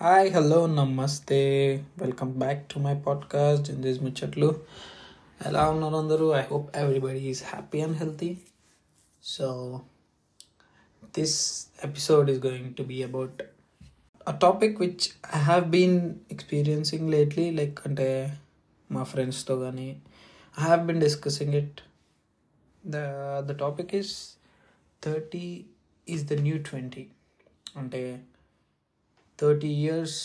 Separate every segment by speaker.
Speaker 1: Hi hello నమస్తే welcome back to my podcast in this ముచ్చట్లు ఎలా ఉన్నారు అందరూ I hope everybody is happy and healthy so this episode is going to be about a topic which I have been experiencing lately like అంటే మా ఫ్రెండ్స్తో కానీ I have been discussing it the the topic is thirty is the new twenty అంటే thirty years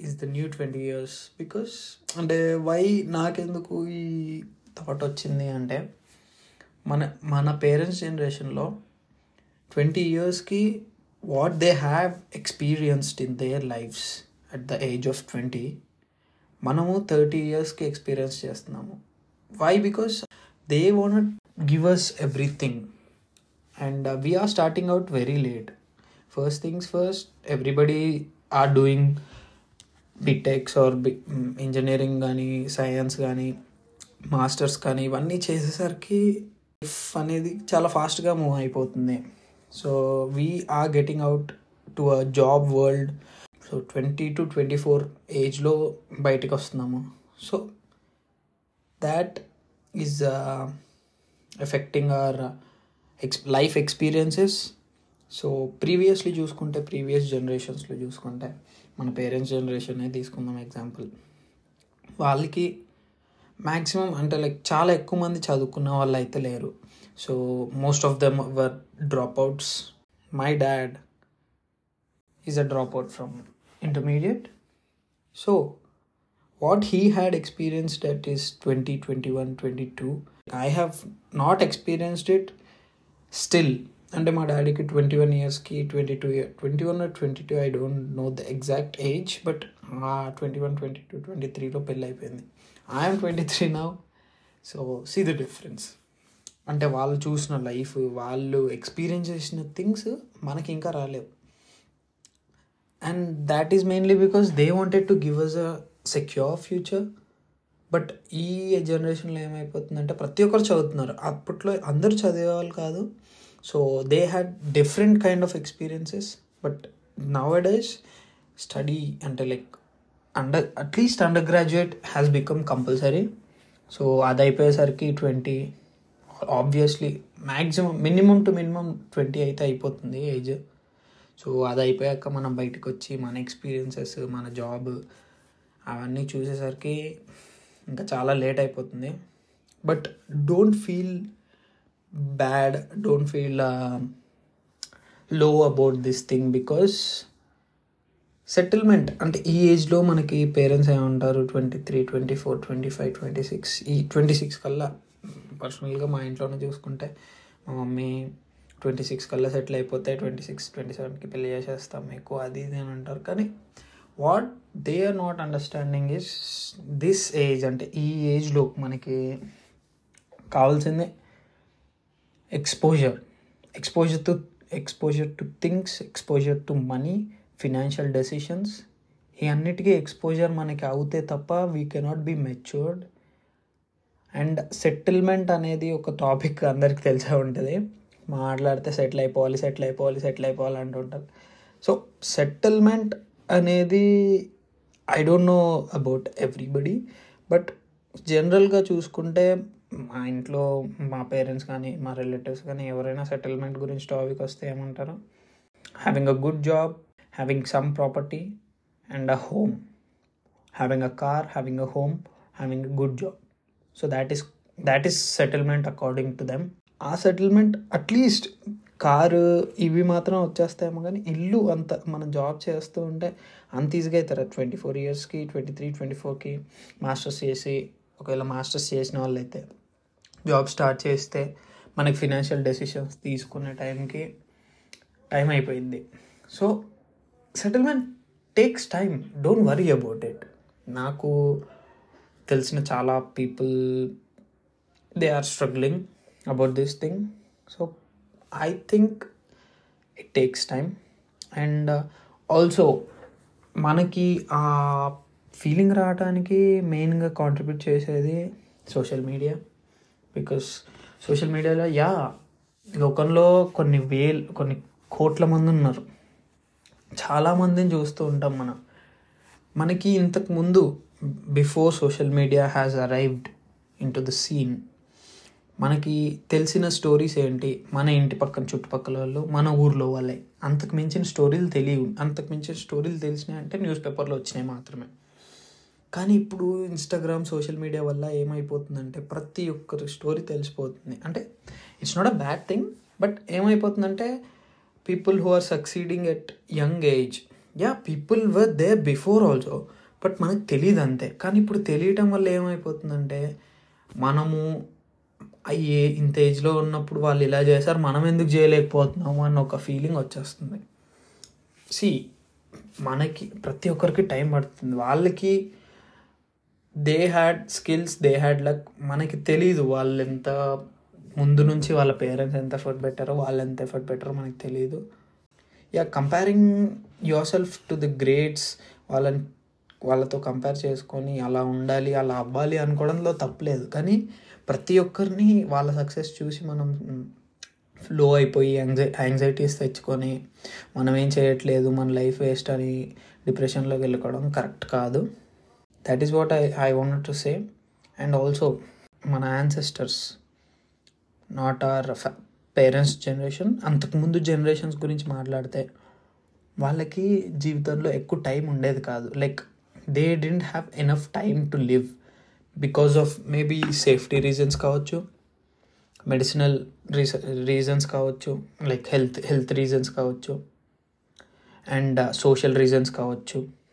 Speaker 1: is the new twenty years because అంటే why నాకెందుకు ఈ thought వచ్చింది అంటే మన మన పేరెంట్స్ జనరేషన్లో ట్వంటీ ఇయర్స్కి what they have experienced in their lives at the age of twenty మనము థర్టీ ఇయర్స్కి ఎక్స్పీరియన్స్ చేస్తున్నాము. Why because they want give us everything and we're starting out very late first things first everybody are doing BTechs or B engineering కానీ science కానీ masters కానీ ఇవన్నీ చేసేసరికి life అనేది చాలా ఫాస్ట్గా మూవ్ అయిపోతుంది. So we are getting out to a job world so twenty two twenty four ఏజ్లో బయటకు వస్తున్నాము. So that is affecting our ex life experiences so previously చూసుకుంటే ప్రీవియస్ జనరేషన్స్లో చూసుకుంటే మన పేరెంట్స్ జనరేషనే తీసుకుందాం ఎగ్జాంపుల్. వాళ్ళకి మ్యాక్సిమం అంటే లైక్ చాలా ఎక్కువ మంది చదువుకున్న వాళ్ళు అయితే లేరు. So most of them were dropouts. My dad is a dropout from intermediate. So what he had experienced at is twenty twenty one twenty two. I have not experienced it still. అంటే మా డాడీకి twenty one ఇయర్స్కి twenty two year twenty one twenty two I don't know the exact age but twenty one twenty two twenty త్రీలో పెళ్ళి అయిపోయింది I'm twenty three now so see the difference అంటే వాళ్ళు చూసిన లైఫ్ వాళ్ళు ఎక్స్పీరియన్స్ చేసిన things మనకి ఇంకా రాలేవు. And that is mainly because they wanted to give us a secure future but ఈ జనరేషన్లో ఏమైపోతుందంటే ప్రతి ఒక్కరు చదువుతున్నారు. అప్పట్లో అందరూ చదివేవాళ్ళు కాదు. So they had different kind of experiences but nowadays study అంటే like under at least undergraduate has become compulsory so అది అయిపోయేసరికి twenty obviously maximum minimum to minimum twenty అయితే అయిపోతుంది ఏజ్ సో అది అయిపోయాక మనం బయటకు వచ్చి మన ఎక్స్పీరియన్సెస్ మన జాబ్ అవన్నీ చూసేసరికి ఇంకా చాలా లేట్ అయిపోతుంది. But don't feel bad don't ఫీల్లో about this thing because settlement అంటే ఈ ఏజ్లో మనకి పేరెంట్స్ ఏమంటారు? Twenty three twenty four twenty five twenty six ఈ ట్వంటీ సిక్స్ కల్లా పర్సనల్గా మా ఇంట్లోనే చూసుకుంటే మా మమ్మీ ట్వంటీ సిక్స్ కల్లా సెటిల్ అయిపోతే ట్వంటీ సిక్స్ ట్వంటీ సెవెన్కి పెళ్ళి చేసేస్తాం ఎక్కువ అది ఇది అని అంటారు. కానీ what they are not understanding is this age అంటే ఈ ఏజ్లో మనకి కావాల్సిందే exposure exposure to exposure to things exposure to money financial decisions ఈ అన్నిటికీ ఎక్స్పోజర్ మనకి అవుతే తప్ప we cannot be matured and settlement అనేది ఒక టాపిక్ అందరికి తెలిసే ఉంటుంది. మాట్లాడితే సెటిల్ అయిపోవాలి సెటిల్ అయిపోవాలి సెటిల్ అయిపోవాలి అంటుంటారు సో సెటిల్మెంట్ అనేది I don't know about everybody but జనరల్గా చూసుకుంటే మా ఇంట్లో మా పేరెంట్స్ కానీ మా రిలేటివ్స్ కానీ ఎవరైనా సెటిల్మెంట్ గురించి టాపిక్ వస్తే ఏమంటారు having a good job having some property and a home having a car having a home having a good job so that is that is settlement according to them ఆ settlement at least car ఇవి మాత్రం వచ్చేస్తాయేమో కానీ ఇల్లు అంత మనం job చేస్తూ ఉంటే అంత ఈజీగా అవుతారు. ట్వంటీ ఫోర్ ఇయర్స్కి ట్వంటీ త్రీ ట్వంటీ ఫోర్కి మాస్టర్స్ చేసి ఒకవేళ మాస్టర్స్ చేసిన వాళ్ళైతే జాబ్ స్టార్ట్ చేస్తే మనకి ఫినాన్షియల్ డెసిషన్స్ తీసుకునే టైంకి టైం అయిపోయింది. So settlement takes time. Don't worry about it. నాకు తెలిసిన చాలా people they are struggling about this thing. So I think it takes time. And also మనకి ఆ ఫీలింగ్ రావడానికి మెయిన్గా కాంట్రిబ్యూట్ చేసేది సోషల్ మీడియా. బికాస్ సోషల్ మీడియాలో యా లోకంలో కొన్ని వేలు కొన్ని కోట్ల మంది ఉన్నారు. చాలామందిని చూస్తూ ఉంటాం మనం. మనకి ఇంతకు ముందు before social media has arrived into the scene మనకి తెలిసిన స్టోరీస్ ఏంటి? మన ఇంటి పక్కన చుట్టుపక్కల వాళ్ళు మన ఊర్లో వాళ్ళే. అంతకు మించిన స్టోరీలు తెలియవు. అంతకు మించిన స్టోరీలు తెలిసినాయి అంటే న్యూస్ పేపర్లో వచ్చినాయి మాత్రమే. కానీ ఇప్పుడు ఇన్స్టాగ్రామ్ సోషల్ మీడియా వల్ల ఏమైపోతుందంటే ప్రతి ఒక్కరి స్టోరీ తెలిసిపోతుంది. అంటే it's not a bad thing but ఏమైపోతుందంటే people who are succeeding at young age yeah people were they before also but మనకు తెలియదు అంతే. కానీ ఇప్పుడు తెలియటం వల్ల ఏమైపోతుందంటే మనము అయ్యే ఇంత ఏజ్లో ఉన్నప్పుడు వాళ్ళు ఇలా చేశారు మనం ఎందుకు చేయలేకపోతున్నాము అన్న ఒక ఫీలింగ్ వచ్చేస్తుంది. సి మనకి ప్రతి ఒక్కరికి టైం పడుతుంది. వాళ్ళకి they had skills they had luck మనకి తెలీదు వాళ్ళు ఎంత ముందు నుంచి వాళ్ళ పేరెంట్స్ ఎంత ఎఫర్ట్ పెట్టారో వాళ్ళు ఎంత ఎఫర్ట్ పెట్టారో మనకి తెలియదు yeah comparing yourself to the greats వాళ్ళని వాళ్ళతో కంపేర్ చేసుకొని అలా ఉండాలి అలా అవ్వాలి అనుకోవడంలో తప్పలేదు. కానీ ప్రతి ఒక్కరిని వాళ్ళ సక్సెస్ చూసి మనం లో అయిపోయి యాంగ్జై యాంగ్జైటీస్ తెచ్చుకొని మనం ఏం చేయట్లేదు మన లైఫ్ వేస్ట్ అని డిప్రెషన్లోకి వెళ్ళుకోవడం కరెక్ట్ కాదు. That is what I I want to say and also మన ancestors not our parents generation అంతకుముందు జనరేషన్స్ గురించి మాట్లాడితే వాళ్ళకి జీవితంలో ఎక్కువ టైం ఉండేది కాదు. Like they didn't have enough time to live because of maybe safety reasons కావచ్చు మెడిసినల్ రీస రీజన్స్ కావచ్చు లైక్ హెల్త్ హెల్త్ రీజన్స్ కావచ్చు అండ్ సోషల్ రీజన్స్ కావచ్చు.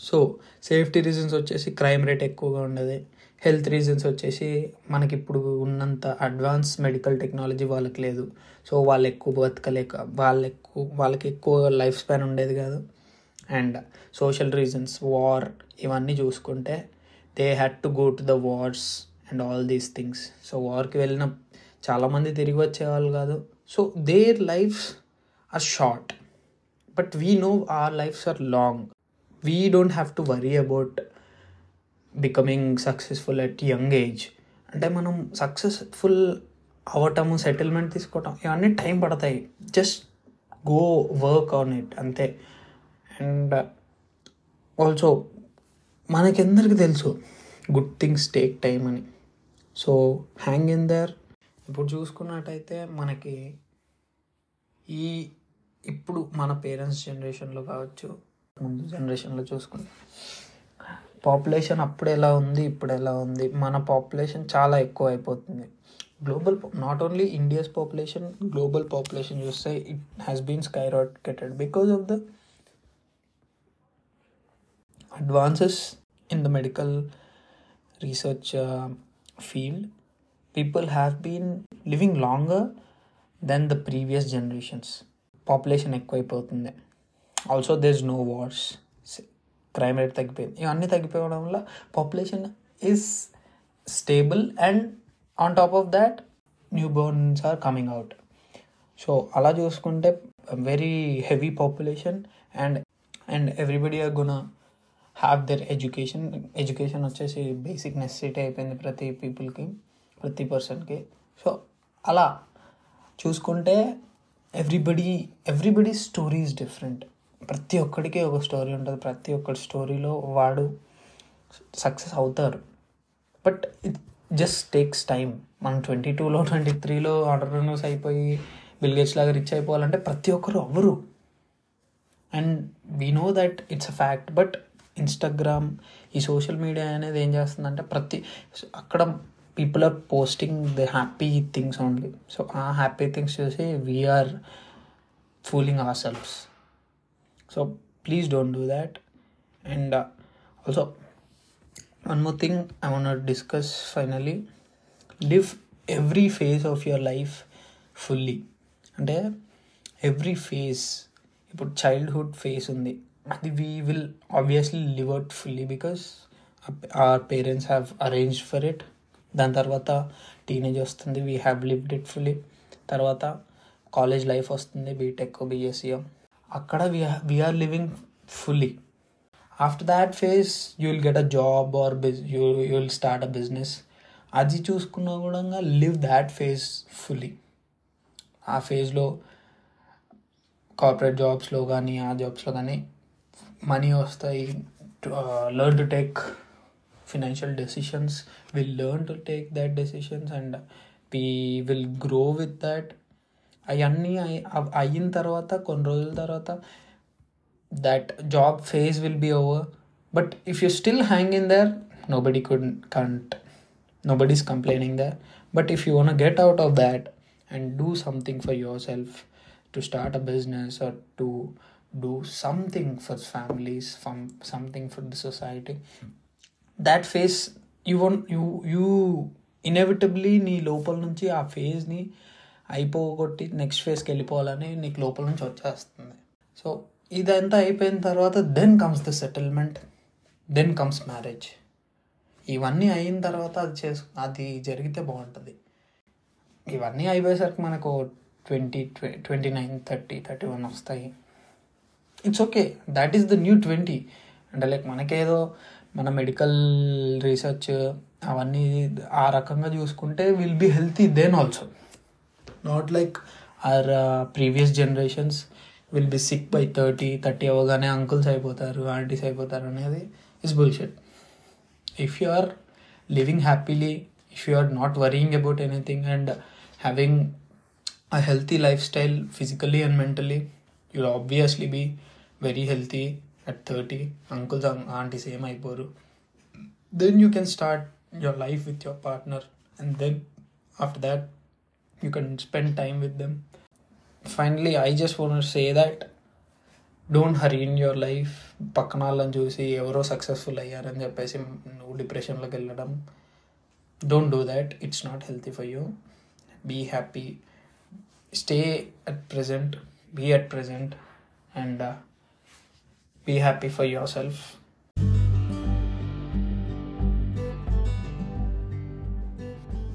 Speaker 1: సో సేఫ్టీ రీజన్స్ వచ్చేసి క్రైమ్ రేట్ ఎక్కువగా ఉండదు. హెల్త్ రీజన్స్ వచ్చేసి మనకి ఇప్పుడు ఉన్నంత అడ్వాన్స్ మెడికల్ టెక్నాలజీ వాళ్ళకి లేదు. సో వాళ్ళు ఎక్కువ బతకలేక వాళ్ళు ఎక్కువ వాళ్ళకి ఎక్కువ లైఫ్ స్పాన్ ఉండేది కాదు. అండ్ సోషల్ రీజన్స్ వార్ ఇవన్నీ చూసుకుంటే they had to go to the wars and all these things so వార్కి వెళ్ళిన చాలామంది తిరిగి వచ్చేవాళ్ళు కాదు. So their lives are short but we know our lives are long we don't have to worry about becoming successful at young age అంటే మనం successful అవ్వటము settlement తీసుకోవటం ఇవన్నీ టైం పడతాయి. Just go work on it అంతే. And also uh, మనకెందరికి తెలుసు? Good things take time అని. సో హ్యాంగ్ ఇన్ దర్ ఇప్పుడు చూసుకున్నట్టయితే మనకి ఈ ఇప్పుడు మన పేరెంట్స్ జనరేషన్లో కావచ్చు ముందు జనరేషన్లో చూసుకుంటే. పాపులేషన్ అప్పుడు ఎలా ఉంది ఇప్పుడు ఎలా ఉంది? మన పాపులేషన్ చాలా ఎక్కువ అయిపోతుంది. Global not only India's population global population చూస్తే it has been skyrocketed because of the advances in the medical research field people have been living longer than the previous generations population ఎక్కువైపోతుంది. Also there is no wars crime rate తగ్గిపోయింది. ఇవన్నీ తగ్గిపోవడం వల్ల population is stable and on top of that newborns are coming out so అలా చూసుకుంటే very heavy population and and everybody are gonna have their education education వచ్చేసి basic necessity అయిపోయింది ప్రతి పీపుల్కి ప్రతి పర్సన్కి సో అలా చూసుకుంటే everybody everybody story is different ప్రతి ఒక్కడికి ఒక స్టోరీ ఉంటుంది. ప్రతి ఒక్కడి స్టోరీలో వాడు సక్సెస్ అవుతారు. But it just takes time మనం ట్వంటీ టూలో ట్వంటీ త్రీలో ఆర్డర్నర్స్ అయిపోయి బిల్గేట్స్ లాగా రిచ్ అయిపోవాలంటే ప్రతి ఒక్కరు అవ్వరు and we know that it's a fact. But Instagram ఈ సోషల్ మీడియా అనేది ఏం చేస్తుందంటే ప్రతి అక్కడ people are posting the happy things only. So ఆ హ్యాపీ థింగ్స్ చూసి we are fooling our selves. So please don't do that and also one more thing I want discuss finally live every phase of your life fully అంటే every phase ఇప్పుడు childhood phase ఉంది. అది we will obviously live out fully because our parents have arrange for it దాని తర్వాత teenage వస్తుంది we have lived it fully తర్వాత college life వస్తుంది BTech బీఎస్సీఎం అక్కడ we're living fully after that phase you will get a job or biz you you will start a business అది చూసుకున్నా కూడా live that phase fully ఆ ఫేజ్లో corporate జాబ్స్లో కానీ ఆ జాబ్స్లో కానీ మనీ వస్తాయి. Learn to take financial decisions will learn to take that decisions and we will grow with grow అవన్నీ అయి- అవ్- అయిన తర్వాత కొన్ని రోజుల తర్వాత that job phase will be over but if you still hang in there nobody could can't nobody's complaining there but if you want to get out of that and do something for yourself to start a business or to do something for families from something for the society that phase you won't you you ఇన్ఎవిటబ్లీ నీ లోపల నుంచి ఆ ఫేజ్ని అయిపోగొట్టి next ఫేజ్కి వెళ్ళిపోవాలని నీకు లోపల నుంచి వచ్చేస్తుంది. So ఇదంతా అయిపోయిన తర్వాత then comes the settlement then comes marriage ఇవన్నీ అయిన తర్వాత అది చేసు అది జరిగితే బాగుంటుంది. ఇవన్నీ అయిపోయేసరికి మనకు twenty twenty nine thirty thirty one వస్తాయి. It's okay that is the new twenty అంటే లైక్ మనకేదో మన మెడికల్ రీసెర్చ్ అవన్నీ ఆ రకంగా చూసుకుంటే will be healthy then also not like our previous generations will be sick by thirty thirty అవ్వగానే uncles అయిపోతారు ఆంటీస్ అయిపోతారు అనేది is bullshit if you are living happily if you are not worrying about anything and having a healthy lifestyle physically and mentally you'll obviously be very healthy at 30 uncles and aunties same అయిపోరు then you can start your life with your partner and then after that you can spend time with them. Finally I just want say that don't hurry in your life పక్కన వాళ్ళని చూసి ఎవరో successful అయ్యారని చెప్పేసి నువ్వు డిప్రెషన్లోకి వెళ్ళడం. Don't do that it's not healthy for you be happy stay at present be at present and be happy for yourself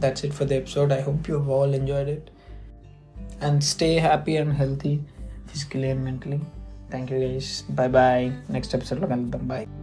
Speaker 1: that's it for the episode. I hope you've all enjoyed it. And stay happy and healthy physically and mentally. Thank you guys. Bye bye. Next episode, bye.